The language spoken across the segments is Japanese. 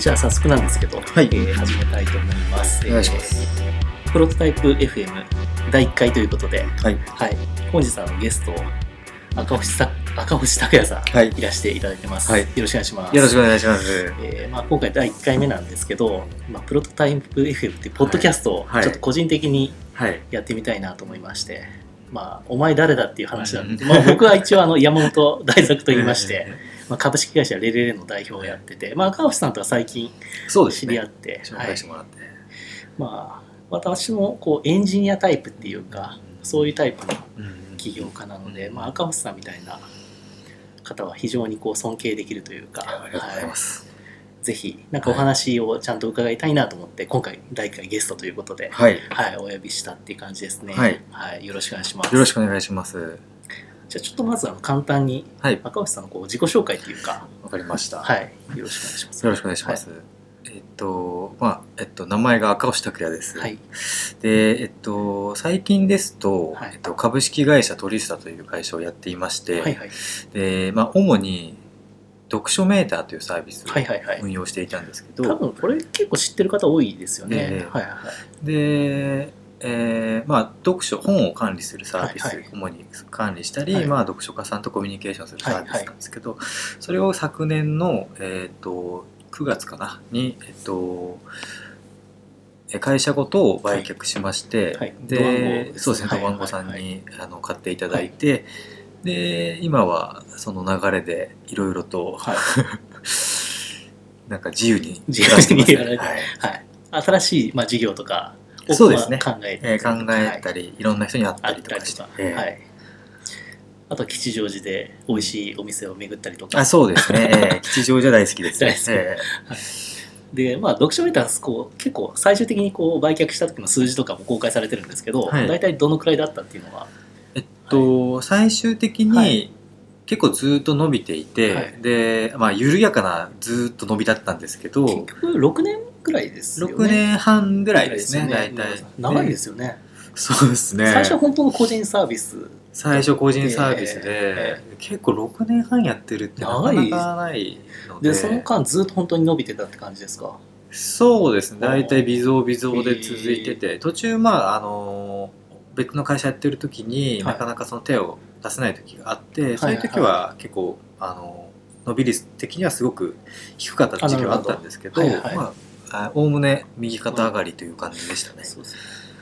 じゃあ、早速、なんですけど、はいえー始めたいと思います。お願いしますえープロトタイプ FM 第1回ということで、はい。はい、本日あのゲスト、赤星さ赤星拓也さん、はいいらしていただいてます。はいよろしくお願いします。よろしくお願いします。えーまあ、今回第1回目なんですけど、まあ、プロトタイプ FM っていうポッドキャストをはいちょっと個人的にはい。やってみたいなと思いまして、まあ、お前誰だっていう話なんで、まあ、僕は一応あの山本大作と言いまして、まあ、株式会社レレレの代表をやってて、まあ、赤星さんとは最近。知り合って、紹はい介してもらって。まあ、私もこうエンジニアタイプっていうかそういうタイプのうん起業家なので、まあ、赤星さんみたいな方は非常にこう尊敬できるというか、ありがとうございます。はいぜひなんかお話をちゃんと伺いたいなと思って、今回第1回ゲストということで、はい。はい、お呼びしたっていう感じですね。はいよろしくお願いします。よろしくお願いします。じゃあちょっとまずあの簡単にはい。赤星さんのこう自己紹介っていうか、わかりました。はい、よろしくお願いします。よろしくお願いします。えっと、まあ、えっと、名前が赤星拓也です。はい。で、えっと、最近ですと、はいえっと、株式会社トリスタという会社をやっていまして、はいはい。で、まあ、主に読書メーターというサービスをはいはいはい。運用していたんですけ多ど、分これ結構知ってる方多いですよね。ええはいはいはい。で、えーまあ、読書本を管理するサービス、はい。はい主に管理したり、はい。まあ、読書家さんとコミュニケーションするサービスなんですけど、それを昨年の、えー、と9月かなに、えっとえ会社ごと売却しまして、はいでそうですねはいドワンゴさんに、はいあの買っていただいて、で今はその流れでいろいろと、はい。なんか自由に自由に暮やられてはい。はい。新しい、まあ、事業とかをそうですね。まあ考えて、えー考えたり、り、い、ろんな人に会ったりとかして。はい。あとは吉祥寺で美味しいお店を巡ったりとか。あ、そうですね。えー吉祥寺大好きです、ね。大好き。えで、まあ、読書メーターこう結構最終的にこう売却した時の数字とかも公開されてるんですけど、はい。大体どのくらいだったっていうのは、ーえっと、最終的に、はい。結構ずっと伸びていて、はい。で、まあ、緩やかなずっと伸びだったんですけど、結局6年ぐらいですよね。6年半ぐらいですね、大体。長いですよね。そうですね。最初は本当の個人サービス。最初個人サービスで、え結構6年半やってるってなかなかないので、で、その間ずっと本当に伸びてたって感じですか？そうですね大体微増微増で続いてて、途中まああの別の会社やってる時に、はいなかなかその手を出せない時があって、いそういう時は結構あの伸び率的にはすぐ低かった時期はあったんですけどまああおおむね右肩上がりという感じでしたね。そう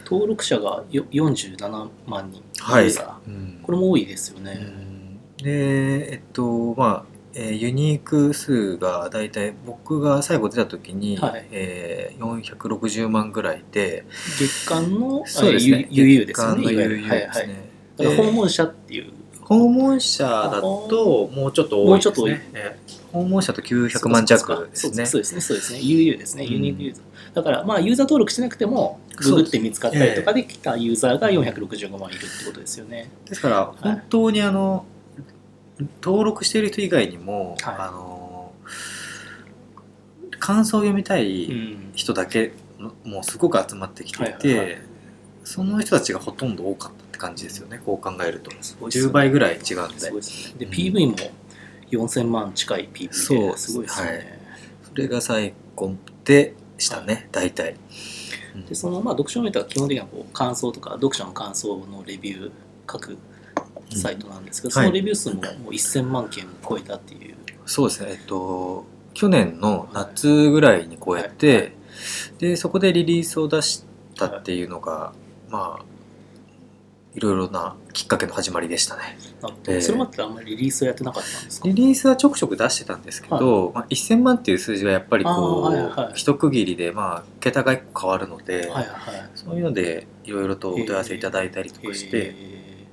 登録者がよ47万人、はいうんこれも多いですようね。んでえっとまあえーユニーク数が大体僕が最後出た時に、はいえー460万ぐらいで月間のそうですね。あ UU ですよね。月間の UU はいはい。ですね。だからで訪問者っていう。訪問者だともうちょっと多いですね。もうちょっと多いえー訪問者と900万弱ですね。そうですね、そうですね。UU ですね。うんユニークユーザー。だから、まあ、ユーザー登録してなくても、ググって見つかったりとかで来たユーザーが465万いるってことですよね。ですから本当にあの、登録している人以外にも、はいあの感想を読みたういん。人だけのもうすごく集まってきていて、はいその人たちがほとんど多かったって感じですよね。こう考えるとね。10倍ぐらい違うんで。ね。で、うん。PV も4000万近い PV で、すごいですよね。はいそれが最後でしたね、大体。うん。でそのまあ読書メーターは基本的にはこう感想とか読者の感想のレビュー書くサイトなんですけど、うんそのレビュー数ももう1000万件を超えたっていう、そうですね、えっと、去年の夏ぐらいにこうやって、で、そこでリリースを出したっていうのが、まあ、いろいろなきっかけの始まりでしたね。それまであんまりリリースをやってなかったんですか？リリースはちょくちょく出してたんですけど、まあ、1000万っていう数字はやっぱりこう、はいはい。一区切りで、まあ、桁が1個変わるので、はいはいそういうので、いろいろとお問い合わせいただいたりとかして、え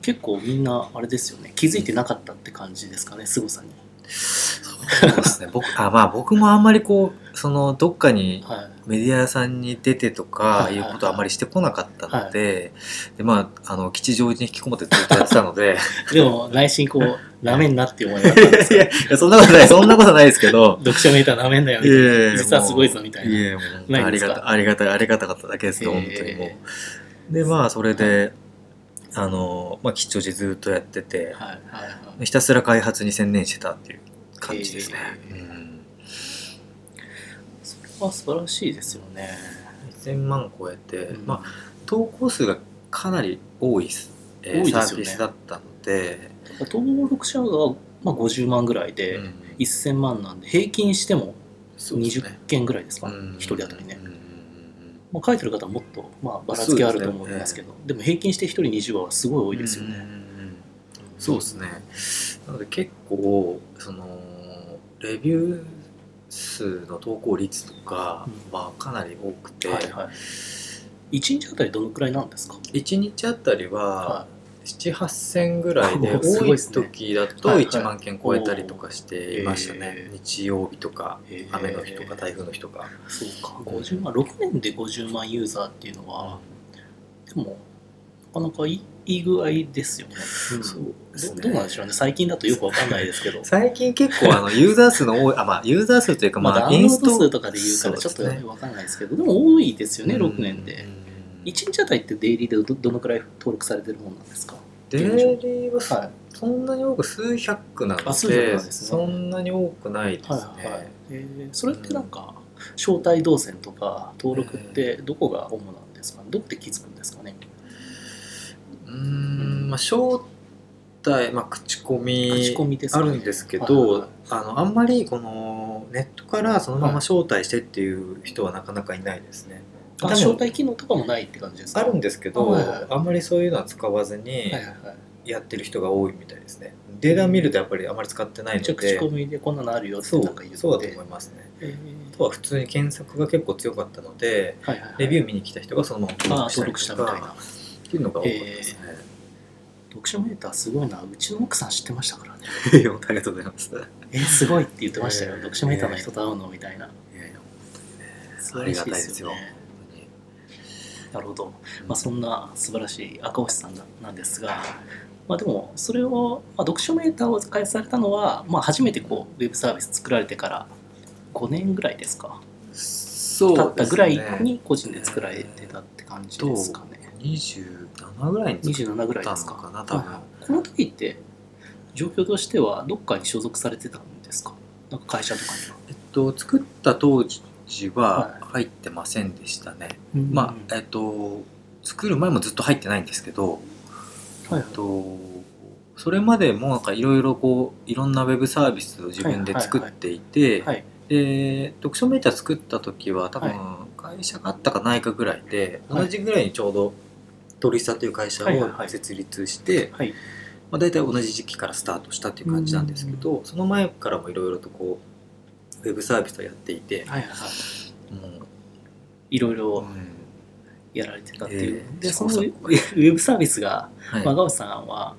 ー。結構みんなあれですよね。気づいてなかったって感じですかね凄さにそうですね、僕、あ、まあ僕もあんまりこう、その、どっかにはい。メディアさんに出てとはかいはい。いうことはあまりしてこなかったので、でまあ、あの吉祥寺に引きこもってずっとやってたので。でも内心こう なめんなって思いがあったんですいやそんなことないそんなことないですけど。読者メーターなめんなよみたいな。実はすごいぞみたいな。ありがたありがたいありがたかっただけですよ、本当にもう。でまあそれで、あのまあ吉祥寺ずっとやってて、はいはいはい。ひたすら開発に専念してたっていう感じですね、えー。うんそれは素晴らしいですよね。1000万超えて、うん。まあ投稿数がかなり多いす、えー多いですよね。サービスだったので、登録者が、まあ、50万ぐらいで、うん。1000万なんで平均しても20そうですね。件ぐらいですか、うん。1人当たりねまあ、書いてる方はもっと、まあ、ばらつきあると思いますけどでも平均して1人20はすごい多いですよね。うんうんうんそうですね。なので結構そのレビュー数の投稿率とか、うん。まあ、かなり多くて、はいはい。1日あたりどのくらいなんですか？1日あたりはは78000ぐらいで多い時だとはいはい。1万件超えたりとかしていましたね、日曜日とか雨の日とか台風の日とか、そうか、50万、6年で50万ユーザーっていうのは、でも、なかなかいい具合ですよね。うん。そう。どどうなんでしょうね、最近だとよくわかんないですけど。最近結構あのユーザー数の多いあまあユーザー数というかまあ、まあダウンロードインスト数とかで言うからちょっとわかんないですけど、でも多いですよね、うん。6年で。1日あたりってデイリーでどどのくらい登録されてるもんなんですか？デイリーははい。そんなに多く数百なのあ数百でなんですね。そんなに多くないですね、はいはい。えーそれってなんか、招待動線とか登録ってどこが主なんですか？ねどこで気づくんですかね？うーんまあ招待、まあ、口コミ口コミですあるんですけはいど、はいはい。あのあんまりこのネットからそのまま招待してっていう人はなかなかいないですね、あ招待機能とかもないって感じですか？あるんですけど、はいはいあんまりそういうのは使わずにやってる人が多いみたいですね。データ見るとやっぱりあまり使ってないのじゃあ口でコミでこんなのあるよってそうなんか言ってそうだと思いますね。えあとは普通に検索が結構強かったのでーはいはいはい。レビュー見に来た人がそのまま登あ録登したりとか。録したみたいなっていうのが多かったですね。読書メーターすごいな。うちの奥さん知ってましたからね。ありがとうございます。いえーすごいって言ってましたよ、えー。読書メーターの人と会うのみたいな、やいや素晴らしいですよありがたいですよ。ねなるほど、まあ、そんな素晴らしい赤星さんななんですが、まあ、でもそれを、まあ、読書メーターを開発されたのは、まあ、初めてこうウェブサービス作られてから5年ぐらいですか？そう経ったぐらいに個人で作られてたって感じですかね。27ぐらいに作っ27ぐらいですか？たのかな多分。この時って状況としてはどっかに所属されてたんですか？なんか会社とかには。えっと作った当時はは入ってませんでしたね。うん。まあえっと作る前もずっと入ってないんですけど、はいとそれまでもなんかいろいろこういろんなウェブサービスを自分で作っていて、はいで読書メーター作った時は多分は会社があったかないかぐらいで、はい。同じぐらいにちょうどトリスタという会社はいはいはい。を設立して、はい。まあ、大体同じ時期からスタートしたっていう感じなんですけど、その前からもいろいろとこうウェブサービスをやっていて、はいはいはい。もいろいうろうん。やられてたっていう、ええでそのウェブサービスが、はい。まあ、赤星さんは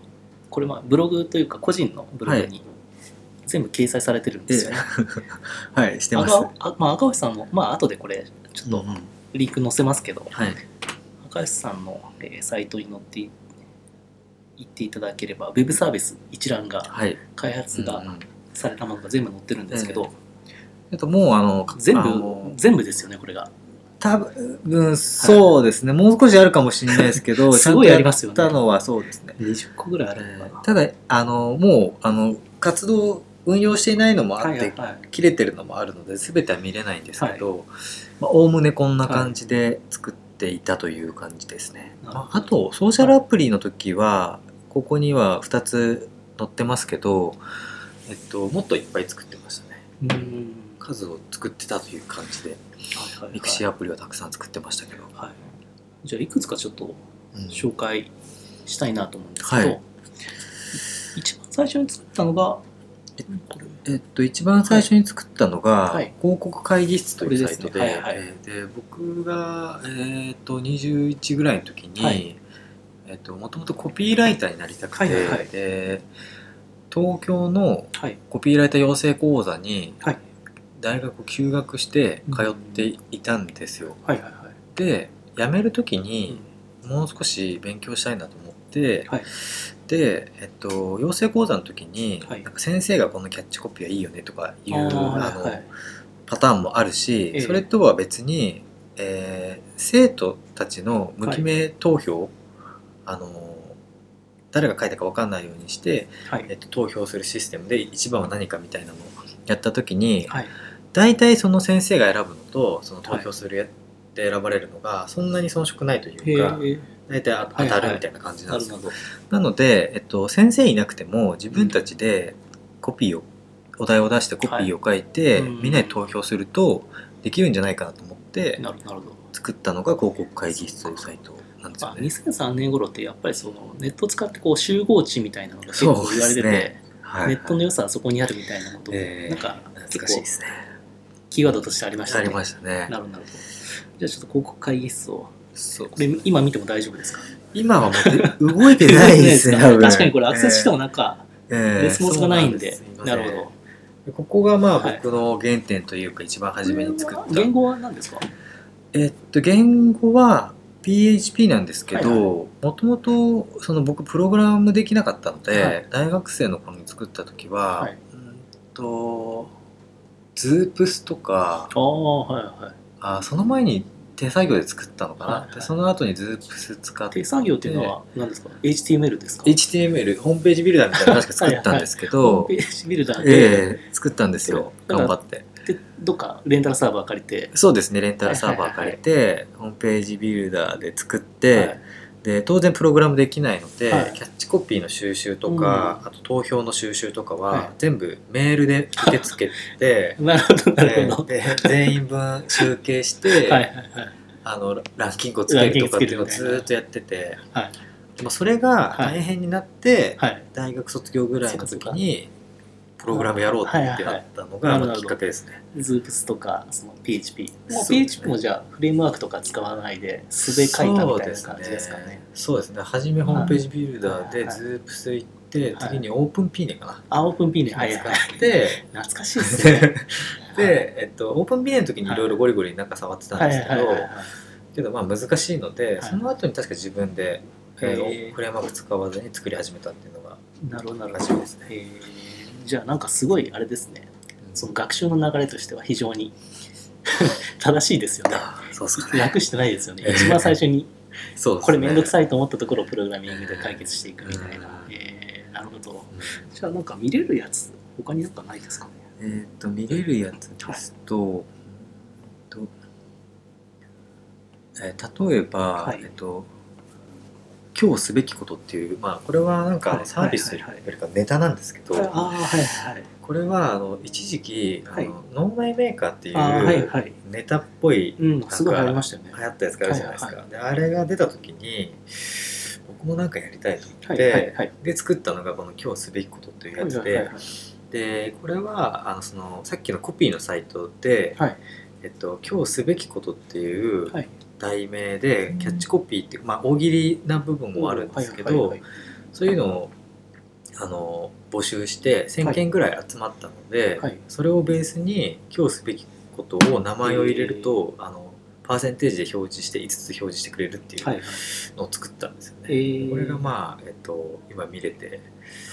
これまあブログというか個人のブログに全部掲載されてるんですよね、はいしてます。赤あまあ、赤星さんのまあ後でこれちょっとうんうん。リンク載せますけど、はい。赤星さんの、えーサイトに載ってい行っていただければウェブサービス一覧がはい。開発がうんうん。されたものが全部載ってるんですけど、えっともうあの全あの部全部ですよねこれが。多分そうですね、もう少しあるかもしれないですけど すごいありますよね。ちゃんとやったのはそうですね、20個ぐらいあるのかな、ただあのもうあの活動運用していないのもあって、はいはいはい。切れてるのもあるので全ては見れないんですけどまあおおむねこんな感じで作っていたという感じですね、なるほどまあ、あとソーシャルアプリの時はここには2つ載ってますけど、えっと、もっといっぱい作ってましたね。うん数を作ってたという感じではいはいはい。 mixi アプリはたくさん作ってましたけど、はい、じゃあいくつかちょっとうん。紹介したいなと思うんですけど、はい。一番最初に作ったのがえっと、一番最初に作ったのが、はい。広告会議室というサイトでですね。はいはいえーで僕が、えっと21ぐらいの時に、はい。えっともともとコピーライターになりたくて、はいはい東京のはい。コピーライター養成講座にはい大学を休学して通っていたんですよ。はいはいはい。で辞める時にもう少し勉強したいなと思って、はい。で、えっと、養成講座の時に、はい。なんか先生がこのキャッチコピーはいいよねとかいうパターンもあるし、ええ。それとは別に、えー生徒たちの無記名投票、あの誰が書いたか分かんないようにして、はい。えっと、投票するシステムで1番は何かみたいなのをやった時に、はい大体その先生が選ぶのとその投票するやで選ばれるのがそんなに遜色ないというか、大体あ当はいはい。たるみたいな感じなですよ、なので、えっと、先生いなくても自分たちでコピーをお題を出してコピーを書いて、みんなで投票するとできるんじゃないかなと思ってなるなるほど。作ったのが広告会議室というサイトなんですよあね。2003年頃ってやっぱりそのネットを使ってこう集合値みたいなのが結構言われてて、そうですね。はい。ネットの良さはそこにあるみたいなことも、ええ。なんか懐かしいですね。キーワードとしてありましたね。ありましたね。なるほど。なるほど。じゃあちょっと広告会議室を。そう。これ今見ても大丈夫ですか？今はもう動いてないですね。確かにこれアクセスしてもなんかええ。レスポンスがないんで、なるほど。ここがまあはい僕の原点というか一番初めに作った、言語は何ですか？えっと言語は PHP なんですけはいどもともとその僕プログラムできなかったので、はい。大学生の頃に作った時は、はい。うんとXOOPS とかああはいはい。あその前に手作業で作ったのかな、はいはい。でその後に XOOPS 使って。手作業っていうのは何ですか ?HTML ですか？HTML ホームページビルダーみたいなの確か作ったんですけホームページビルダーで、ええ作ったんですよ。頑張って。でどっかレンタルサーバー借りて、そうですねレンタルサーバー借りて、ホームページビルダーで作って、はいで当然プログラムできないので、はい。キャッチコピーの収集とか、あと投票の収集とかは、はい。全部メールで受け付けてなるほどなるほど。でで全員分集計して、はい。あのランキングをつけるとかっていうのをずーっとやってて、はい。でもそれが大変になって、はい。大学卒業ぐらいの時にプログラムやろうってなったのが、きっかけですね。 XOOPS とかその PHP。もう PHP もじゃあフレームワークとか使わないで素で書いたみたいな感じですかね。そうですね。初めホームページビルダーではい XOOPS 行って、はい次に Open PNE かな。あ、 OpenPNE。はいはい。使って、懐かしいですね。で、えっと、オープンピーネの時にいろいろゴリゴリなんか触ってたんはいですけどけどまあ難しいので、はいその後に確か自分で、えーフレームワーク使わずに作り始めたっていうのが、なるほどなるほどですね。えーじゃあなんかすごいあれですね。その学習の流れとしては非常に 正しいですよね。あそうっすかね。楽してないですよね。えー一番最初に。これめんどくい。さいと思ったところをプログラミングで解決していくみたいな。えーなるほど。じゃあなんか見れるやつ他になんかないですか？ね。えーっと、見れるやつですと、とえー例えば、はいえっと、今日すべきことっていう、まあ、これはなんかはいサービスというよりかネタなんですけど。これはあの一時期あの、はい。脳内メーカーっていう。ネタっぽいうん流行ったやつがあるじゃないですか、であれが出た時に僕もなんかやりたいと思はいって。で作ったのがこの「今日すべきこと」というやつで、でこれはあのそのさっきのコピーのサイトで「はい。えっと、今日すべきこと」っていうはい題名でキャッチコピーっていう、まあ、大喜利な部分もあるんですけど、はいはいはいそういうのをあの募集して1000件ぐらい集まったので、はいそれをベースに今日すべきことを名前を入れると、あのパーセンテージで表示して5つ表示してくれるっていうはいはい。のを作ったんですよね。えーこれがまあ、えっと、今見れて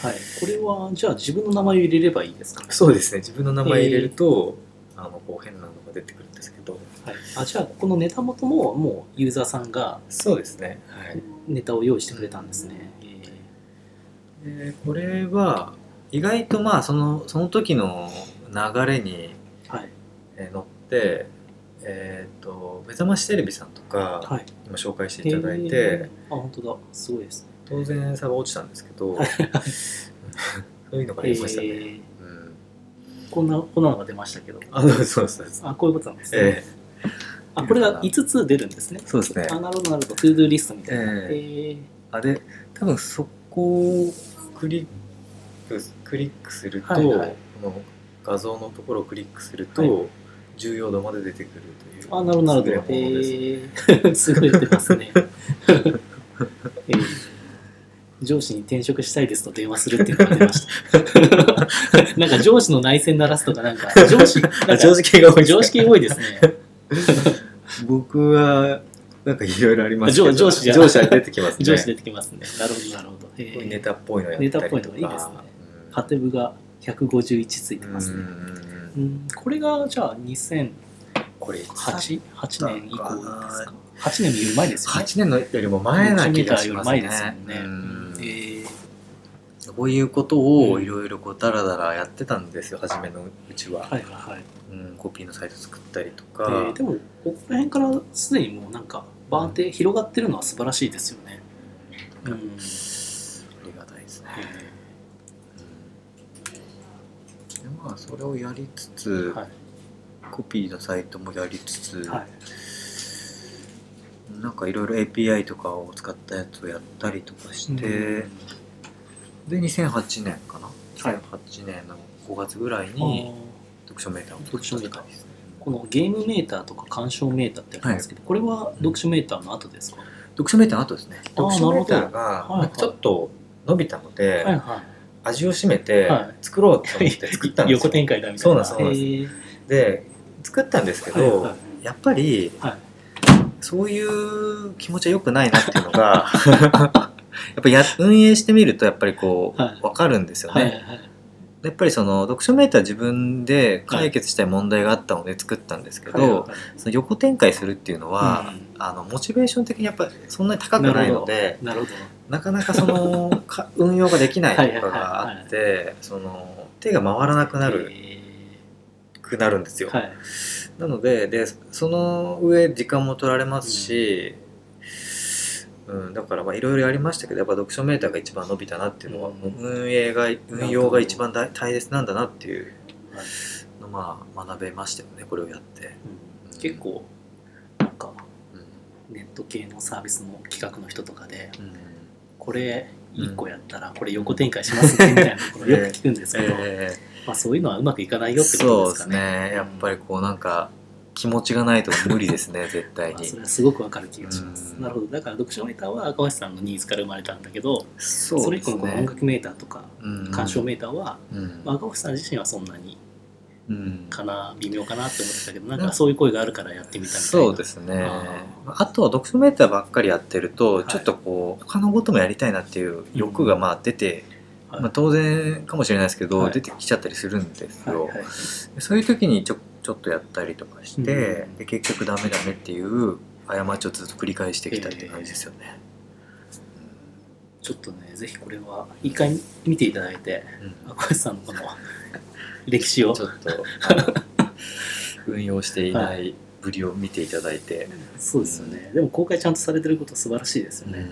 はい。これはじゃあ自分の名前を入れればいいですか？そうですね自分の名前入れると、あのこう変なのが出てくるはい。あじゃあこのネタ元ももうユーザーさんがそうですね、はい、ネタを用意してくれたんですね。えでこれは意外とまあそのその時の流れにーはいえー乗って、えー、と目覚ましテレビさんとか、はい。今紹介していただいて、えーあ本当だすごいですね。当然サバ落ちたんですけど、はい そういうのがありましたね、えーうん、こんなこんなのが出ましたけど。あそうですそうですあこういうことなんですね。えあこれが5つ出るんですね。そうですねあなるほどなるほど。 ToDo リストみたいな。ええーあで多分そこをクリッククリックすると、はいはいこの画像のところをクリックすると、はい重要度まで出てくるというー、あなるほどなるほど。優れて ますね。えー上司に転職したいですと電話するっていうのが出ました。なんか上司の内戦鳴らすとか、なんか上司、なんか常識が多いですね。僕はなんかいろいろありますけど上上司上司は出てきますね上司出てきますね。なるほど、なるほど。えーネタっぽいのやったりとかネタっぽいのがいいですねうんハテブが151ついてますね。うんこれがじゃあ2008これ8 8年以降ですか ?8 年より前ですよね。8年のよりも前な気がしますねより前ですもんね。うんえーそういうことをいろいろこうダラダラやってたんですよ初めのうちは、はいはいはい。うん、コピーのサイト作ったりとえか、ーでもここら辺からすでにもうなんかバーって広がってるのは素晴らしいですよね、うん。ありがたいですね、えでまあそれをやりつつ、ーはい。コピーのサイトもやりつつ、はい。なんかいろいろ API とかを使ったやつをやったりとかして、で2008年かな、はい。2008年の5月ぐらいあにー。読書メーターを読書メーターですね。このゲームメーターとか鑑賞メーターってありますけど、これは読書メーターの後ですか、読書メーターの後ですね。読書メーターがちょっと伸びたので、はいは味を占めてはい。作ろうと思って作ったんですよ。横展開だみたいな。そうなんですで作ったんですけど、はいはい。やっぱりはい。そういう気持ちは良くないなっていうのが やっぱや運営してみるとやっぱりこう、はい。分かるんですよね、はいはい。やっぱりその読書メーター自分で解決したい問題があったので作ったんですけど、その横展開するっていうのは、うん。あのモチベーション的にやっぱりそんなに高くないのでなかなかその か運用ができないとかがあってその手が回らなくなるへくなるんですよ。なのででその上時間も取られますし、うんだからまあいろいろやりましたけどやっぱ読書メーターが一番伸びたなっていうのは、うん。運営が運用が一番大大切なんだなっていうはい。のまあ学べましたよねこれをやって。うん。結構なんかうん。ネット系のサービスの企画の人とかでうん。これ1個やったらこれ横展開しますねみたいなところよく聞くんですけど、えまあ、そういうのはうまくいかないーよってこそうですすとでかね。ね。やっぱりこうなんか気持ちがないと無理ですね 絶対に。まあそれはすごくわかる気がします。うん。なるほど。だから読書メーターは赤橋さんのニーズから生まれたんだけど、そそれ以降の音楽メーターとかうん。鑑賞メーターは、うん。まあ、赤星さん自身はそんなにうん。かな微妙かなって思ってたけどなんかそういう声があるからやってみたみたいな。そうですね。ああとは読書メーターばっかりやってると、い。ちょっとこう他のこともやりたいなっていう欲がまあ出て、はい。まあ、当然かもしれないですけど、はい。出てきちゃったりするんですよ、はいはい。そういう時にちょちょっとやったりとかして、うんで結局ダメダメっていう過ちをずっと繰り返してきたっていう感じですよね、ちょっとねぜひこれは一回見ていただいてうん。赤星さんのこの 歴史を。ちょっと運用していないぶりを見ていただいて、そうですよね、でも公開ちゃんとされてること素晴らしいですよね、うん。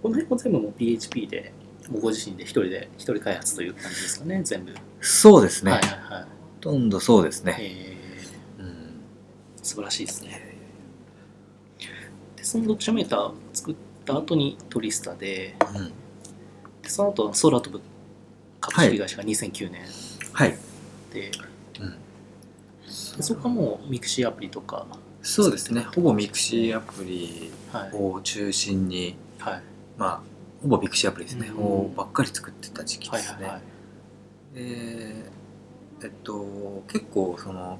この辺も全部もう PHP でご自身で一人で一人開発という感じですかね全部、そうですね、はいはいはい。ほとんどそうですね、えうん。ー素晴らしいですね。でその読書メーターを作った後にトリスタでうん。でその後は空飛ぶ株式会社が2009年はい、で,、うん。でそこはもう mixi アプリとかそうですね。ほぼ mixi アプリはい。を中心にはい。まあほぼ mixi アプリですね、うん。をばっかり作ってた時期ですね、はいはいはい。でえっと結構その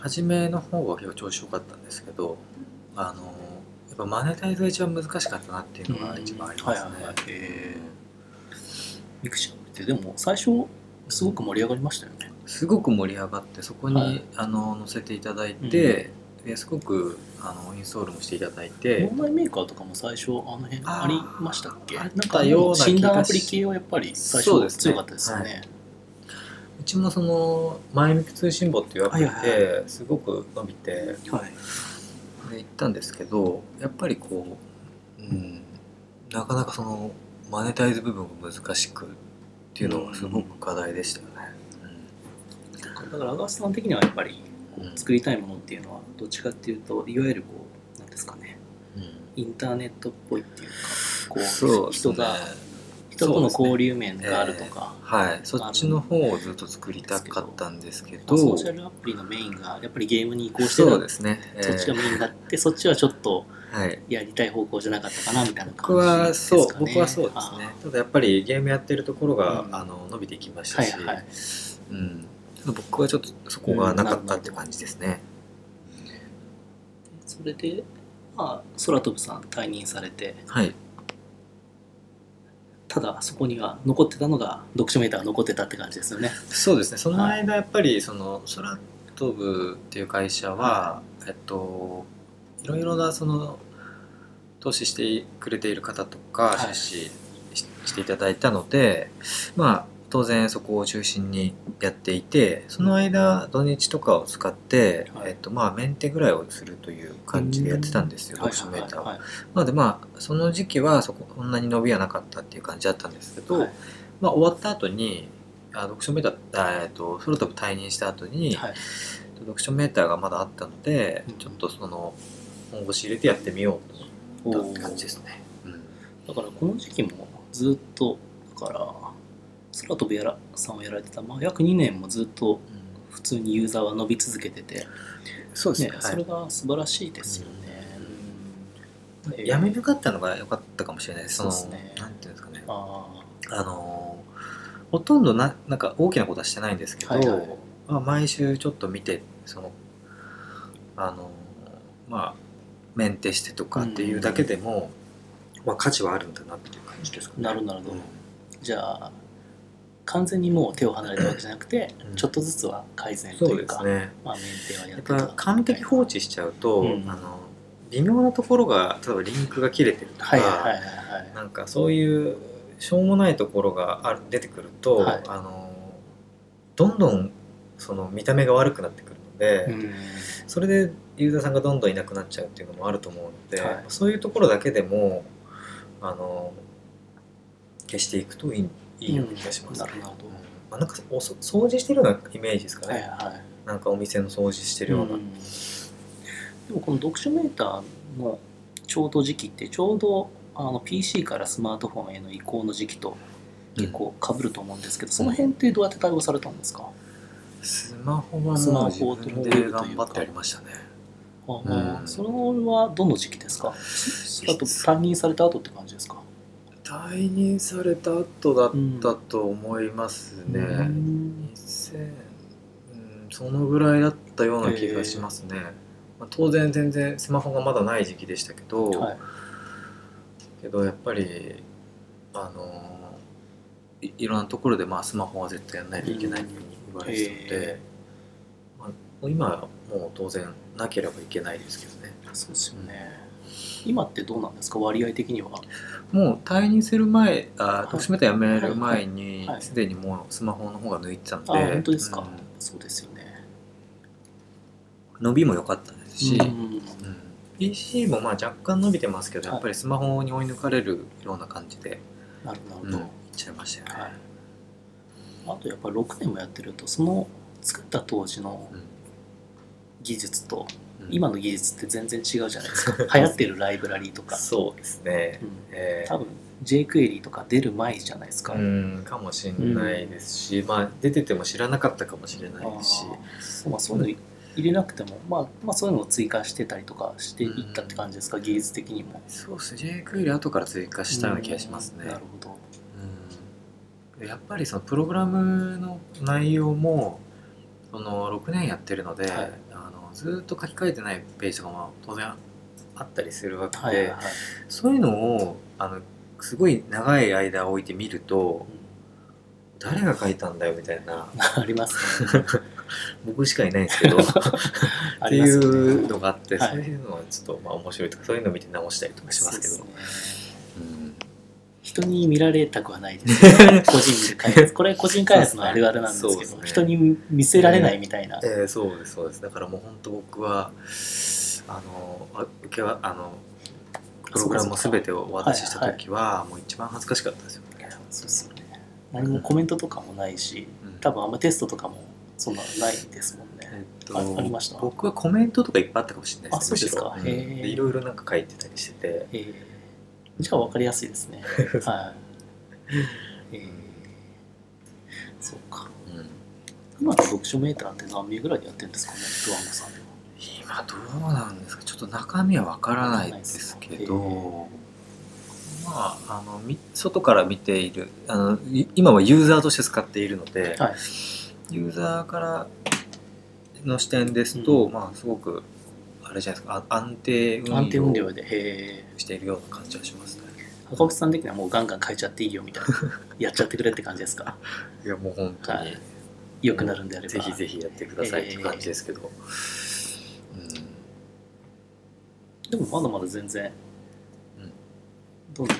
初めの方は結構調子良かったんですけどあのやっぱマネタイズが一番難しかったなっていうのが一番ありますね、うん。はいはいはい。へ mixi アプリってでも最初すごく盛り上がりましたよね、すごく盛り上がってそこに、はい。あの載せていただいて、ですごくあのインストールもしていただいて。オンラインメーカーとかも最初あの辺ありましたっけ？なんか診断アプリ系はやっぱり最初強かったですよねうちもその前向き通信簿っていうアプリですごく伸びてはい。で行ったんですけどやっぱりこう、うん、なかなかそのマネタイズ部分が難しくっていうのがすごく課題でしたよね。だから阿川さん的にはやっぱり作りたいものっていうのはどっちかっていうといわゆるこうなんですかね。うん。インターネットっぽいっていうかこう人が人との交流面があるとか、はい、そっちの方をずっと作りたかったんですけど。ソーシャルアプリのメインがやっぱりゲームに移行してたそうですね、えーそっちがメインになってそっちはちょっとはい、やりたい方向じゃなかったかなみたいな僕感じですかね。はそう僕はそうですね。ただやっぱりゲームやってるところが、うん。あの伸びていきましはたし、いはい。うん、僕はちょっとそこがなかったって感じですね、それで、まあ、空飛ぶさん退任されて。はいただそこには残ってたのが読書メーターが残ってたって感じですよね。そうですね。その間やっぱりその空飛ぶっていう会社は、えっといろいろなその投資してくれている方とかはい。出資ししていただいたので、まあ当然そこを中心にやっていてその間土日とかを使って、はい。えっとまあメンテぐらいをするという感じでやってたんですよ、はい。読書メーターを。はい。なのでまあその時期はそこそんなに伸びはなかったっていう感じだったんですけど、はい。まあ、終わった後にあ読書メーターあえっとソロトップ退任した後に、はい。読書メーターがまだあったので、うん。ちょっとその本腰入れてやってみようと思おーった感じですね。うん。だからこの時期もずっとだから空飛ぶやらさんをやられてた、まあ、約2年もずっと普通にユーザーは伸び続けてて、そうですね。ねそれが素晴らしいですよね。うん。はい、やめなかったのが良かったかもしれないです。そうですね。のなんていうんですかね。ああのほとんどななんか大きなことはしてないんですけど、はいはい。まあ、毎週ちょっと見てそのあのまあメンテしてとかっていうだけでも、まあ、価値はあるんだなっていう感じですかね。なるほど。うん。じゃあ完全にもう手を離れたわけじゃなくて、うん。ちょっとずつは改善とそういうかですね。まあ、メンテはややってったぱ完璧放置しちゃうと、うん。あの微妙なところが例えばリンクが切れてるとか、はいはいはいはいなんかそういうしょうもないところがある出てくると、はい。あのどんどんその見た目が悪くなってくるので、うん。それでユーザーさんがどんどんいなくなっちゃうっていうのもあると思うので、はい。そういうところだけでもあの消していくといいいいような気がします、うん。なるほど。うんまあ、なんかおそ掃除してるようなイメージですかね、はいはい。なんかお店の掃除してるような、うん。でもこの読書メーターのちょうど時期ってちょうどあの PC からスマートフォンへの移行の時期と結構かぶると思うんですけど、その辺ってどうやって対応されたんですか、スマホはスマもう自分で頑張ってやりましたね。あうん。それはどの時期ですか？それだと退任された後って感じですか？退任された後だったと思いますね、うん2000うんそのぐらいだったような気がしますね、まあ、当然全然スマホがまだない時期でしたけど、はい。けどやっぱりあのいいろんなところでまあスマホは絶対やらないといけないというふうに言われてたのうんへで、まあ、今はもう当然なければいけないですけどね。そうですよね。今ってどうなんですか？割合的にはもう退任する前あはい。徳島で辞める前にすでにもうスマホの方が抜いてたので。あ本当ですか、うん。そうですよね。伸びも良かったですし、うんうん PC もまあ若干伸びてますけど、はい。やっぱりスマホに追い抜かれるような感じで、なるほど、うん、いっちゃいましたよね。はい、あとやっぱり6年もやってるとその作った当時のうん。技術とうん今の技術って全然違うじゃないですか。流行ってるライブラリーとか、そうですね。うん。えー。多分 jQuery とか出る前じゃないですか、うん。かもしれないですし、まあ出てても知らなかったかもしれないですし、そうまあ、そういうの入れなくても、まあ、まあそういうのを追加してたりとかしていったって感じですか、技術的にも。そうですね。jQuery 後から追加したような気がしますね。うん。なる。ほど。うん。やっぱりそのプログラムの内容もその6年やってるので、はい。あのずっと書き換えてないページとかも当然あったりするわけで、はいはいはい。そういうのをあのすごい長い間置いてみると誰が書いたんだよみたいな。ありますね。僕しかいないんですけど っあていうのがあって、はい。そういうのはちょっとまあ面白いとかそういうのを見て直したりとかしますけど人に見られたくはないです。ね 個人で開発これ個人開発のあるあるなんですけどね。人に見せられないみたいな、えーそうですそうです。だからもう本当僕はあのあ受けはあのプログラムを全てをお渡しした時はもう一番恥ずかしかったですよね、そうですよね。何もコメントとかもないしうん。多分あんまテストとかもそんなのないですもんね。えっとあありました？僕はコメントとかいっぱいあったかもしれないあそうですか。いろいろなんか書いてたりしてて。えーじゃあ分かりやすいですね。はい。えーそうか。うん今の読書メーターって何名ぐらいでやってるんですかね？ドワンゴさんでは。今どうなんですか？ちょっと中身はわからないですけわどまああのみ外から見ているあのい今はユーザーとして使っているので、はい。ユーザーからの視点ですと、うん。まあすごくあれじゃないですか。あ安定運安定運用用でへえしているような感じはしますね。赤星さん的にはもうガンガン変えちゃっていいよみたいな やっちゃってくれって感じですか？いやもう本当に、はい。良くなるんであれば。ぜひぜひやってくださいっていう感じですけど、でもまだまだ全然どん。どん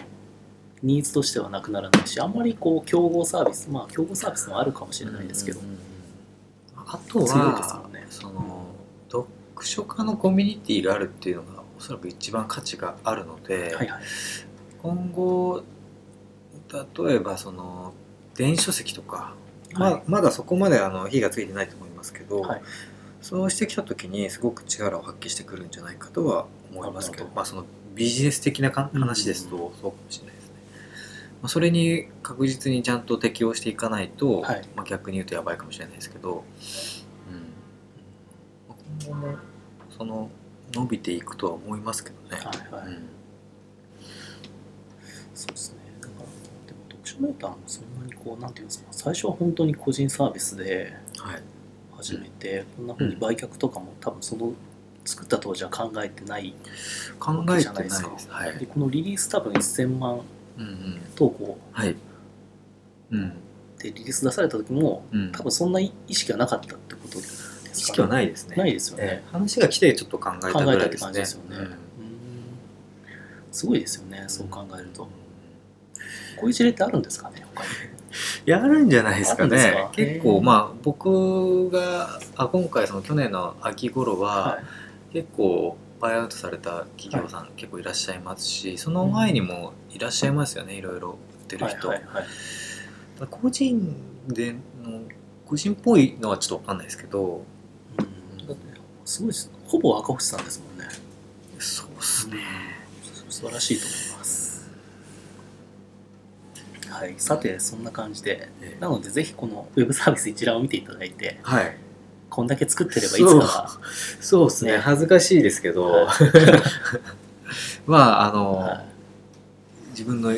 ニーズとしてはなくならないしあんまりこう競合サービスまあ競合サービスもあるかもしれないですけど、うんうんうん。あとは強いですもんね。その読書家のコミュニティがあるっていうのがおそらく一番価値があるので、はいはい。今後例えばその電子書籍とか、まはい。あ、まだそこまであの火がついてないと思いますけど、はい。そうしてきた時にすごく力を発揮してくるんじゃないかとは思いますけどまあ、そのビジネス的な話ですとそうかもしれないですね。まあ、それに確実にちゃんと適応していかないと、はい。まあ、逆に言うとやばいかもしれないですけど、うん、今後もその伸びていくとは思いますけどね。はいはい、うん。そうですね。だからでも読書メーターもそんなにこうなんていうんですか最初は本当に個人サービスではい。始めて、こんな風に売却とかも多分その作った当時は考えてない考えじゃないですか。はい。でこのリリース多分1000万うんうん。投稿。はい。うん。でリリース出された時もうん。多分そんな意識はなかったってことです意識はないですね。ないですよね、ええ。話が来てちょっと考えたぐらいですね。すよね。うん。すごいですよね。そう考えると。こういう事例ってあるんですかね他に？やるんじゃないですかね。結構まあ僕があ今回その去年の秋頃は、はい。結構バイアウトされた企業さん結構いらっしゃいますしその前にもいらっしゃいますよね、いろいろ売ってる人、個人での個人っぽいのはちょっと分かんないですけどすごいです。ほぼ赤星さんですもんね。そうっすね、素晴らしいと思います。はい。さてそんな感じで。ええ。なのでぜひこのウェブサービス一覧を見ていただいてはい。こんだけ作ってればいつかは。そう。ですね。ね。恥ずかしいですけど、は まああの、は自分の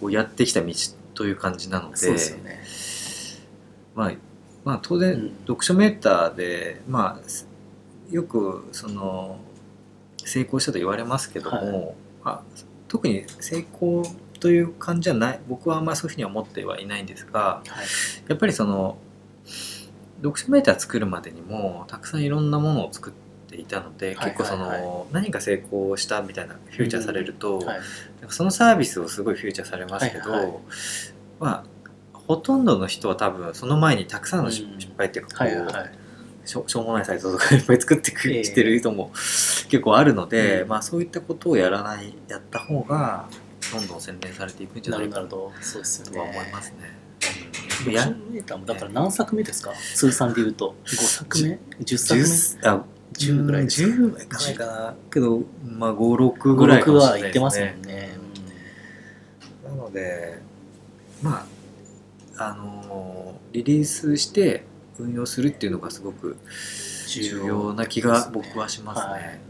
こうやってきた道という感じなのでいそうですよね。まあ、まあ当然、うん。読書メーターでまあすよくその成功したと言われますけども、まあ、特に成功という感じじゃない僕はあんまりそういうふうには思ってはいないんですがはい。やっぱりその読書メーター作るまでにもたくさんいろんなものを作っていたので、はい結構その、はいは何か成功したみたいなフューチャーされると、はい。なんかそのサービスをすごいフューチャーされますけど、はいはい。まあほとんどの人は多分その前にたくさんの失敗っていうかこう、はいはいしょしょうもないサイトとかいっぱい作ってくええ。してる人も結構あるので、うん。まあそういったことをやらないやった方がどんどん洗練されていくんじゃなないかとるほど。そうですよね。は思いますね。や書メーターもだから何作目ですか？通算で言うと。5作目？10作目？10あ10ぐらいですか？10はいかないかな。けど、まあ、56ぐらいか56もしは言ってますれないですね。もん。ねなのでまああのリリースして運用するっていうのがすごく重要。な気が僕はしますね。はい。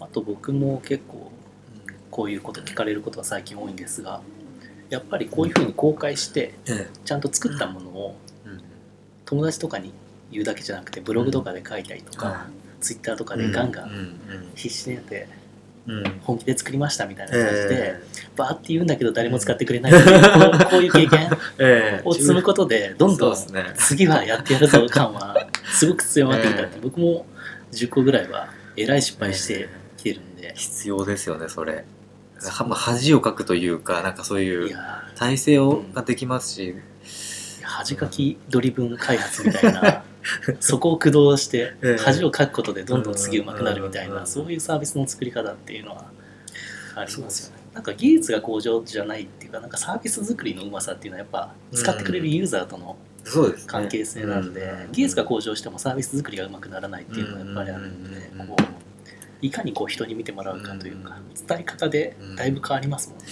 あと僕も結構こういうこと聞かれることが最近多いんですがやっぱりこういうふうに公開してちゃんと作ったものを友達とかに言うだけじゃなくてブログとかで書いたりとか、ツイッターとかでガンガンうん必死でやってうんうん本気で作りましたみたいな感じで、えバーって言うんだけど誰も使ってくれないっていう こうこういう経験を積むことでどんどん次はやってやるぞ感はすごく強まってきたって、僕も10個ぐらいはえらい失敗してきてるんで、必要ですよねそれ。恥をかくというかなんかそういいうや体制をができますし、ー恥かきドリブン開発みたいな そこを駆動してええ。恥をかくことでどんどん次上手くなるみたいうんなそういうサービスの作り方っていうのはありますよね。なんか技術が向上じゃないっていうかなんかサービス作りのうまさっていうのはやっぱ使ってくれるユーザーとの関係性なんで、うん技術が向上してもサービス作りがうまくならないっていうのはやっぱりあるんで、うんこういかにこう人に見てもらうかというか、伝え方でだいぶ変わりますもんね、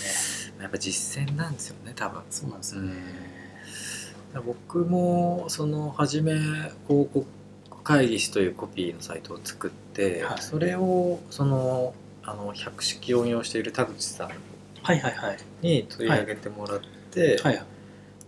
やっぱ実践なんですよね多分。そうなんですよね、僕もその初め広告会議室というコピーのサイトを作って、はい。それをそのあの百式を運用している田口さんはいはいはい。に取り上げてもらって、はい。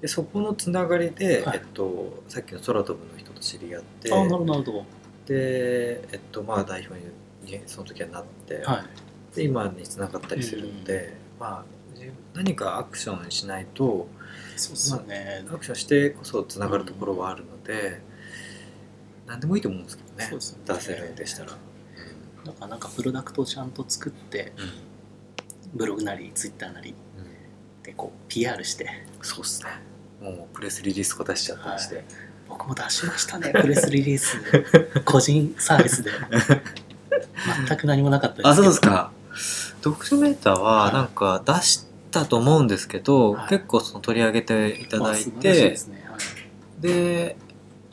でそこのつながりで、はい。えっと、さっきの空飛ぶの人と知り合ってあなるほどで、えっとまあ、代表にその時はなって、はい。で今につながったりするので、まあ、自分何かアクションしないとそうですよね、アクションしてこそつながるところはあるので、何でもいいと思うんですけどね。そうですよね。出せるんでしたら。だからなんかプロダクトをちゃんと作ってブログなりツイッターなりでこう PR して。そうっすね。もうプレスリリースとか出しちゃったりして、僕も出しましたね。プレスリリース。個人サービスで。全く何もなかったあそうですけどか読書メーターはなんか出したと思うんですけど、はい。結構その取り上げていただいてですね。はい。で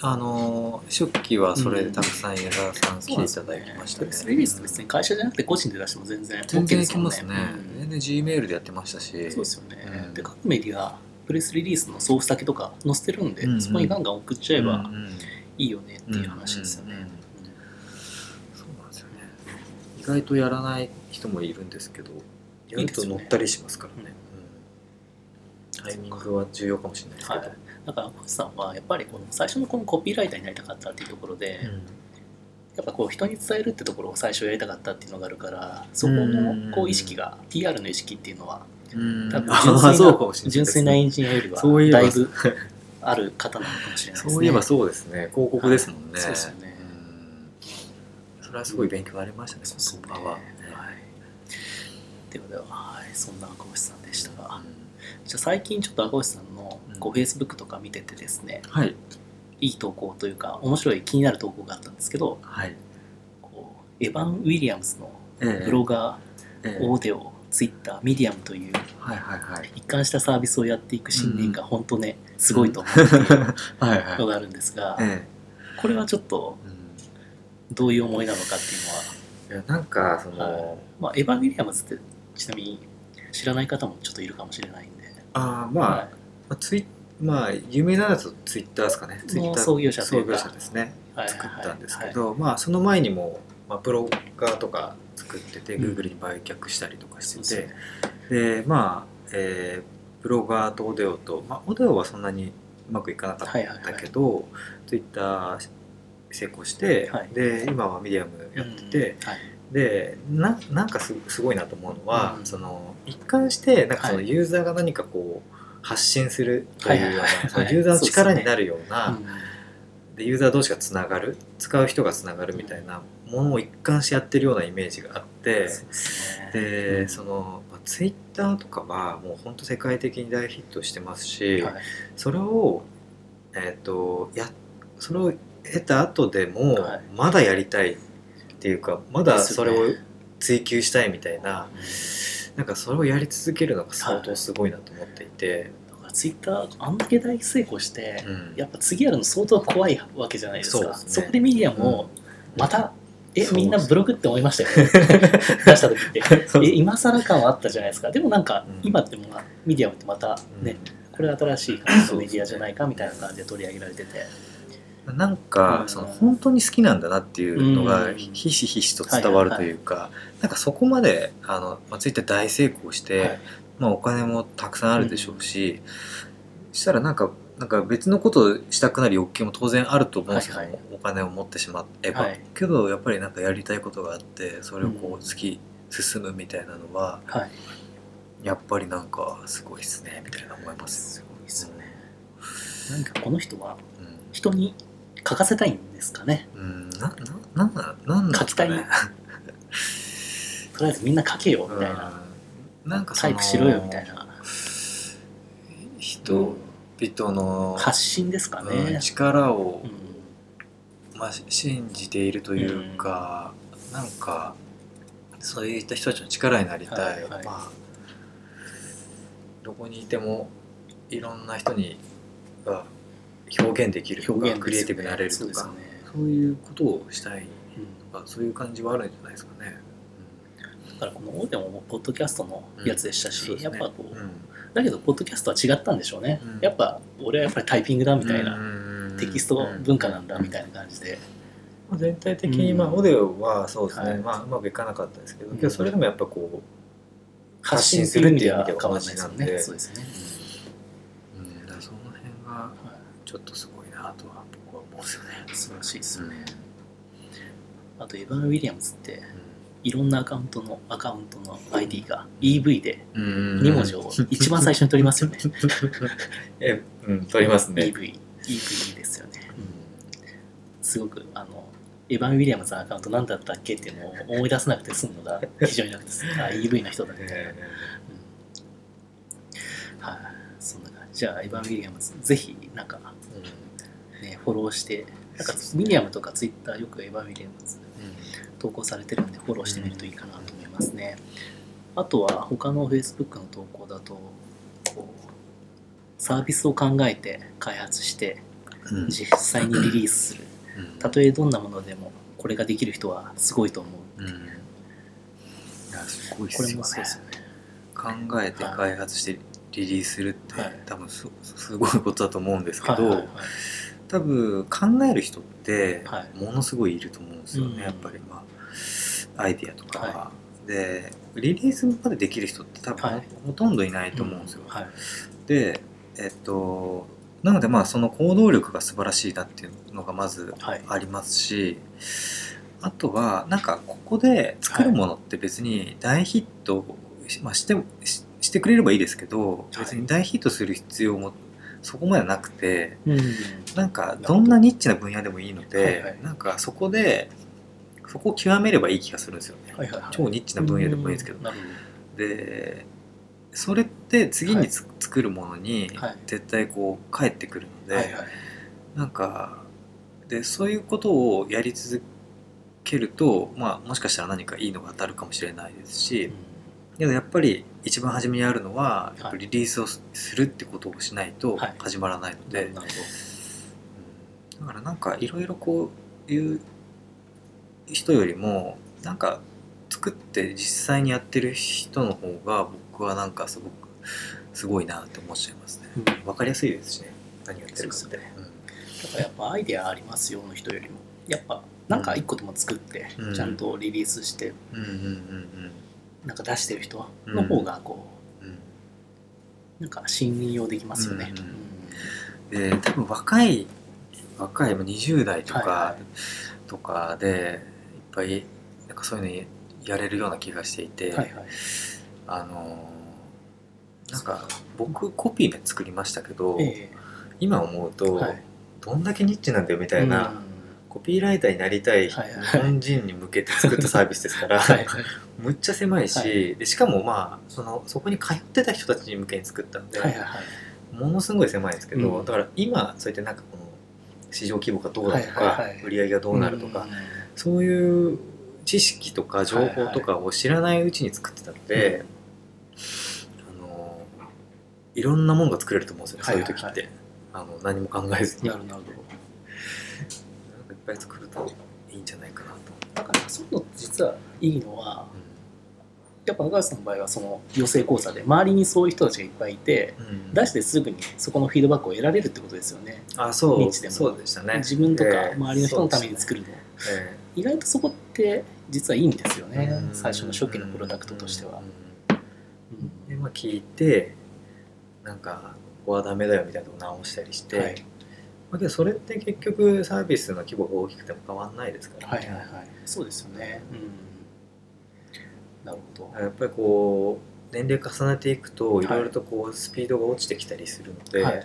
あの初期はそれでたくさん矢沢さん来ていただきましたね。プレスリリースって別に会社じゃなくて個人で出しても全然全然いきますね、うん。全然 G メールでやってましたし。そうですよね、うん。で各メディアプレスリリースのソース先とか載せてるんで、うんうん。そこにガンガン送っちゃえばいいよねっていう話ですよね、そうなんですよね。意外とやらない人もいるんですけどやると乗ったりしますからね。うん。タイミングは重要かもしれないですけど、はい、だから小橋さんはやっぱりこの最初のこのコピーライターになりたかったっていうところで、やっぱこう人に伝えるってところを最初やりたかったっていうのがあるからそこのこう意識が PR の意識っていうのはうん。多分あ純粋なそうかもしれないですね。純粋なエンジニアよりはだいぶある方なのかもしれないですね。そういえばそうですね。広告ですもんね、はいそうですよね。うん。それはすごい勉強になりましたね、そうですね言葉は、はい、ではでは、はい、そんな赤星さんでしたが、じゃあ最近ちょっと赤星さんのこううん Facebook とか見ててですね、はい。いい投稿というか面白い気になる投稿があったんですけどはい。こうエヴァン・ウィリアムズのええ。ブロガええ。ー、オーデオ、ツイッター、ミディアムというはいはいはい。一貫したサービスをやっていく信念が本当ね、すごいと思うってい のがあるんですが、えこれはちょっとどういう思いなのかっていうのは、いやなんかその、はい。まあ、エヴァン・ウィリアムズってちなみに知らない方もちょっといるかもしれないんで、ああまあ、はい。まあツイまあ有名なのだとツイッターですかね。ツイッター創業者創業者ですね。はい作ったんですけはいど、まあその前にも、まあ、ブロガーとか作ってて、うん。Google に売却したりとかしてて。でまあ、えーブロガーとオデオと、まあ、オデオはそんなにうまくいかなかったけど、ツイッター成功して、はい。で今はミディアムやってて、うん。はいでななんかすすごいなと思うのは、うん。その一貫してなんかそのはい。ユーザーが何かこう発信するというようなユーザーの力になるような、うんでユーザー同士がつながる使う人がつながるみたいなものを一貫してやってるようなイメージがあってでそのツイッターとかはもう本当世界的に大ヒットしてますし、はい。それをえっ、とやそれを得た後でもはい。まだやりたいっていうかまだそれを追求したいみたいな、なんかそれをやり続けるのが相当すごいなと思っていて、ツイッターあんだけ大成功して、うん。やっぱ次やるの相当怖いわけじゃないですか。そね。こでミディアムをまた、えそうみんなブログって思いましたよ。ね 出した時って。え今更感はあったじゃないですか。でもなんか、うん。今ってもまあミディアムってまたね、これ新しい感じのメディアじゃないかみたいな感じで取り上げられててなんか、うん。その本当に好きなんだなっていうのがうん。ひしひしと伝わるというか、なんかそこまであの、まあ、ツイッター大成功して、はい。まあ、お金もたくさんあるでしょうし、したらなんかなんか別のことをしたくなる欲求も当然あると思うんですよ、はいはい。お金を持ってしまえば、はい。けどやっぱりなんかやりたいことがあってそれをこう突き進むみたいなのは、はい。やっぱりなんかすごいですねみたいな思いますすごいですよね何かこの人はうん。人に書かせたいんですかね。うん、な、な、なんな、なんなんですかね。とりあえずみんな書けよみたいな、うんなんかタイプしろよみたいな。人々の、発信ですかね、うん力をう、ん。まあ、信じているというか、なんかそういった人たちの力になりたい、はいはい。まあどこにいてもいろんな人にが表現できるとか表現クリエイティブになれるとかね。そういうことをしたいうん。とかそういう感じはあるんじゃないですかね。だからこのオーディオもポッドキャストのやつでしたし、そうですね。やっぱこう、うん。だけどポッドキャストは違ったんでしょうね、うん。やっぱ俺はやっぱりタイピングだみたいな、なテキスト文化なんだみたいな感じで、まあ全体的に、うん。まあ、オデオはそうですね、はい。まあ、うまくいかなかったですけど、うん。けどそれでもやっぱこ発信する意味では変わらないですよね。そうですね、う、うん、だその辺がはちょっとすごいなとは僕は思うんですよね。い、素晴らしいですうん。よね、あとエヴァン・ウィリアムズっていろんなアカウントのアカウントの ID が EV でうん。2文字を一番最初に取りますよね。え、うん、取りますね。EV EV ですよね。すごくあのエヴァン・ウィリアムズのアカウント何だったっけっていうのを思い出さなくて済むのが 非常に楽です。あ、EV の人だみた。いな。うん。はい、そんな感じ。じゃあ、エヴァン・ウィリアムズ、ぜひ、なんか、ね、フォローして、なんか、ウィリアムとかツイッターよくエヴァン・ウィリアムズ投稿されてるんで、フォローしてみるといいかなと思いますね。あとは、他の Facebook の投稿だと、サービスを考えて開発して、実際にリリースする。うん。たとえどんなものでも、これができる人はすごいと思う。うん。いやすごいっこれすよね。もそうですよね。考えて開発してリリースするって、はい。多分すすごいことだと思うんですけど、はいはいはい多分考える人ってはい。ものすごいいると思うんですよね、うん。やっぱりまあアイディアとか、は。でリリースまでできる人って多分、はい。ほとんどいないと思うんですよ、はい。でえっとなのでまあその行動力が素晴らしいなっていうのがまずはい。ありますしあとはなんかここで作るものって別に大ヒット、まあ、してししてくれればいいですけどはい。別に大ヒットする必要もそこまでなくてうん。なんかどんなニッチな分野でもいいので、はいはい。なんかそこでそこを極めればいい気がするんですよね、はいはいはい。超ニッチな分野でもいいんですけど。うん。でそれって次につ、作るものにはい。絶対こう返ってくるので、ど。はいはい。なんかでそういうことをやり続けると、まあ、もしかしたら何かいいのが当たるかもしれないですしでもやっぱり一番初めにあるのはリリースをするってことをしないとはい。始まらないので、なるほうん。だからなんかいろいろこういう人よりもなんか作って実際にやってる人の方が僕はなんかすごくすごいなって思っちゃいますね。ど。うん。わかりやすいですしね。何やってるかって。だからやっぱアイデアありますよの人よりもやっぱなんか一個でも作ってうん。ちゃんとリリースして。うんうんうんなんか出してる人の方がこうんうん。うなんか信用できますよね。うんうんうん。で多分若い若いまあ20代とか、はいはい。とかでいっぱいなんかそういうのやれるような気がしていて、はいはい。あのーなんか僕コピーで作りましたけど、え今思うと、はい。どんだけニッチなんだよみえたいな、うんコピーライターになりたい日本人に向けて作ったサービスですから、むっちゃ狭いし、はい。でしかもまあそのそこに通ってた人たちに向けに作ったんで、はいはいはい。ものすごい狭いんですけど、うん。だから今そうやってなんかこの市場規模がどうだとか、はいはいはい。売り上げがどうなるとか、ん。そういう知識とか情報とかを知らないうちに作ってたので、あのいろんなものが作れると思うんですよね、そういう時って。あの何も考えずに。なるほどなるほど。なんかいっぱい作るといいんじゃないかなと、だからそういうの実はいいのはやっぱ高橋さんの場合はその養成講座で周りにそういう人たちがいっぱいいてうん。出してすぐにそこのフィードバックを得られるってことですよね。あそうニッチでも。そうでしたね。自分とかええ。周りの人のために作るの、そうでしたね意外とそこって実はいいんですよね、ええ最初の初期のプロダクトとしては。うん。うん。でまあ聞いてなんかここはダメだよみたいなとこ直したりして、はいまあ、けどそれって結局サービスの規模が大きくても変わんないですから、はいはいはいそうですよね。うん、なるほど。やっぱりこう年齢重ねていくといいろいろとこうスピードが落ちてきたりするので、はいな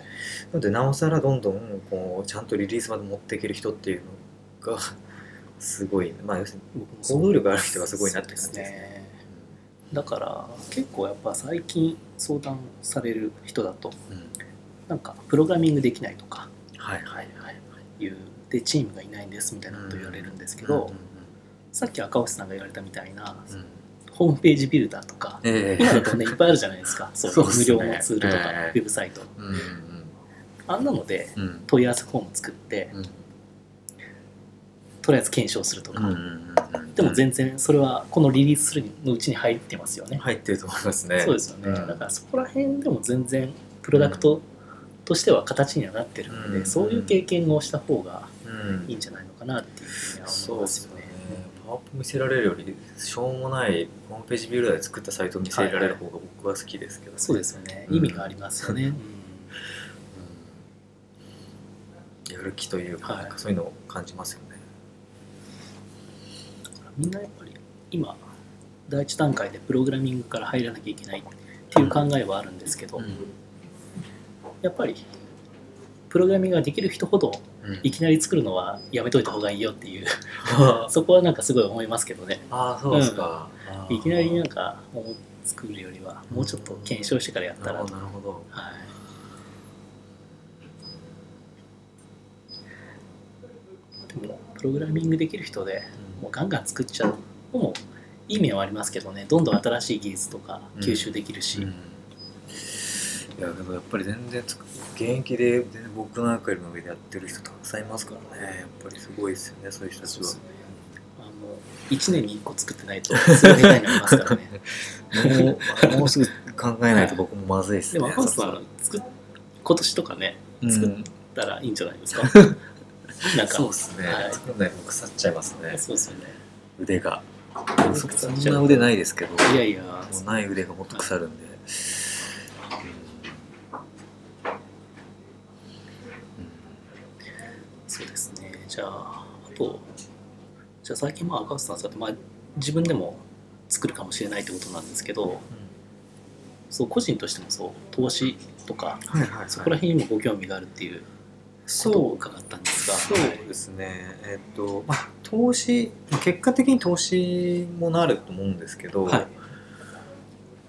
のでなおさらどんどんこうちゃんとリリースまで持っていける人っていうのが すごいまあ要するに行動力がある人がすごいなって感じです。ね。だから結構やっぱ最近相談される人だとうんなんかプログラミングできないとかはいはいはいい。うでチームがいないんですみたいなこと言われるんですけけど、さっき赤星さんが言われたみたいなホームページビルダーとかええ。今だとねいっぱいあるじゃないですか。そう無料のツールとか、ええ。ウェブサイト。あんなので問い合わせフォーム作ってうん。とりあえず検証するとか、でも全然それはこのリリースするのうちに入ってますよね、入ってると思いますね。そうですよね、うん。だからそこら辺でも全然プロダクトとしては形にはなってるので、うん。そういう経験をした方がうん。いいんじゃないのかなっていうふうに思いうますよね。パワポ見せられるよりしょうもないホームページビルダーで作ったサイトを見せられる方が僕は好きですけど、そうですよね。うん。意味がありますよね、うん。うん。やる気というか,、はい。そういうのを感じますよね。みんなやっぱり今第一段階でプログラミングから入らなきゃいけないっていう考えはあるんですけど、やっぱりプログラミングができる人ほどうん。いきなり作るのはやめといた方がいいよっていう。あ そこはなんかすごい思いますけどね。あそうですか、あーいきなりなんか作るよりはもうちょっと検証してからやったら。なるほどなるほど。はい。でもプログラミングできる人でもうガンガン作っちゃうのもいい面はありますけどね。どんどん新しい技術とか吸収できるし、うんいやけどやっぱり全然現役で全然僕なんかよりも上でやってる人たくさんいますからね。やっぱりすごいですよねそういう人たちは。そうですね。あの1年に1個作ってないとすぐ下手になりますからね。もうもうすぐ考えないと僕もまずいですね。でも赤星さん今年とかねうん。作ったらいいんじゃないですか、なんか。そうですね、はい。作んないと腐っちゃいますね。そうですよね。腕が。そんな腕ないですけど。いやいや。もうない腕がもっと腐るんで、うんそうですねじゃああとじゃあ最近まあ赤星さんそうやってまあ自分でも作るかもしれないってことなんですけどそう個人としてもそう投資とかはいはいはい。そこら辺にもご興味があるっていうことを伺ったんですが。そうですね。えっとまあ投資まあ結果的に投資もなると思うんですけど、はい。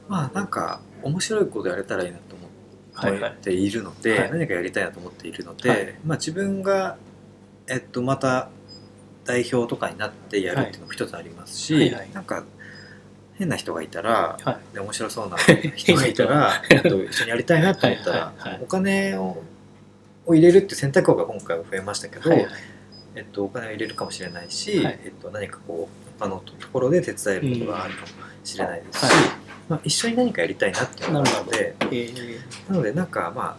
まあなんか面白いことやれたらいいなと思はいはい。っているので、はい。何かやりたいなと思っているので、はい。まあ、自分が、えっと、また代表とかになってやるっていうのも一つありますし、はい。はい。なんか変な人がいたら、はい。で面白そうな 人がいたらえっと一緒にやりたいなと思ったら、はい。はい。はい。お金をを入れるって選択肢が今回は増えましたけど、はい。はいえっと、お金を入れるかもしれないし、はい。えっと、何かこう他のところで手伝えることがあるかもしれないですし、はい。まあ、一緒に何かやりたいなっていうのがあるのでえー。なのでなんかまあ、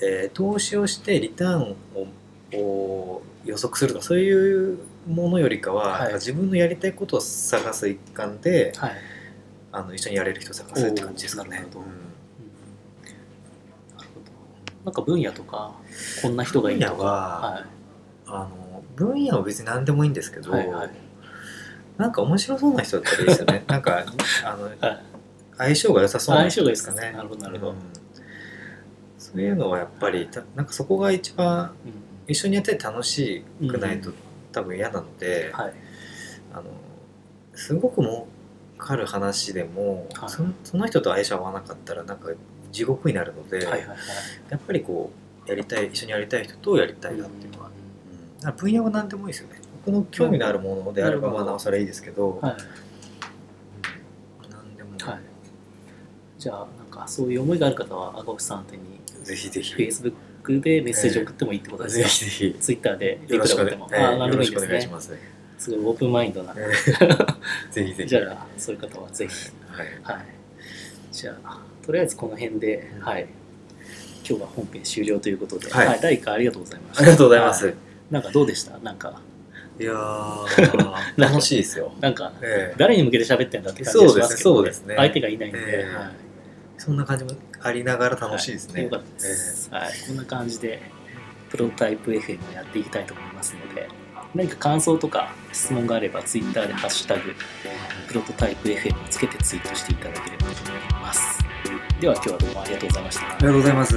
えー投資をしてリターンをを予測するとかそういうものよりかは、はい。自分のやりたいことを探す一環ではい。あの一緒にやれる人を探すって感じですかね。なるほど。うん。か分野とかこんな人がいいとか。分野はあの分野は別に何でもいいんですけど、はいはい。なんか面白そうな人だったらいいですよね。なんかあのはい相性が良さそうな人ですかね。相性がいいですかなるほどなるほど。うん。そういうのはやっぱりたなんかそこが一番うん一緒にやってて楽しくないと、うん。多分嫌なので、はい。あのすごく儲かる話でも、はい。そのその人と相性合わなかったらなんか地獄になるので、はいはいはい。やっぱりこうやりたい一緒にやりたい人とやりたいなっていうのは、うん。分野は何でもいいですよね。僕の興味のあるものであればまあなおさらいいですけど、はい。うん。何でも、はい。じゃあなんかそういう思いがある方は赤星さん宛てにぜひぜひ。Facebook でメッセージを送ってもいいってことですぜか、ひぜひ。Twitter でよろしくお願いいくら送っても、えーああ何でもいいですね。ます。すごいオープンマインドな、えー ぜひぜひ。じゃあそういう方はぜひ。はい。はい。じゃあとりあえずこの辺で、うん。はい。今日は本編終了ということで、はい。第1回ありがとうございました。ありがとうございます。はい。なんかどうでした？なんか。いやー、楽しいですよ。なんかええ。誰に向けて喋ってんだって感じがしますけど、そうですねそうですね。相手がいないんで、ええ。はい。そんな感じもありながら楽しいですね。よかったです、はい、こんな感じでプロトタイプ FM をやっていきたいと思いますので何か感想とか質問があれば Twitter で「ハッシュタグプロトタイプ FM」をつけてツイートしていただければと思います。では今日はどうもありがとうございました。ありがとうございます。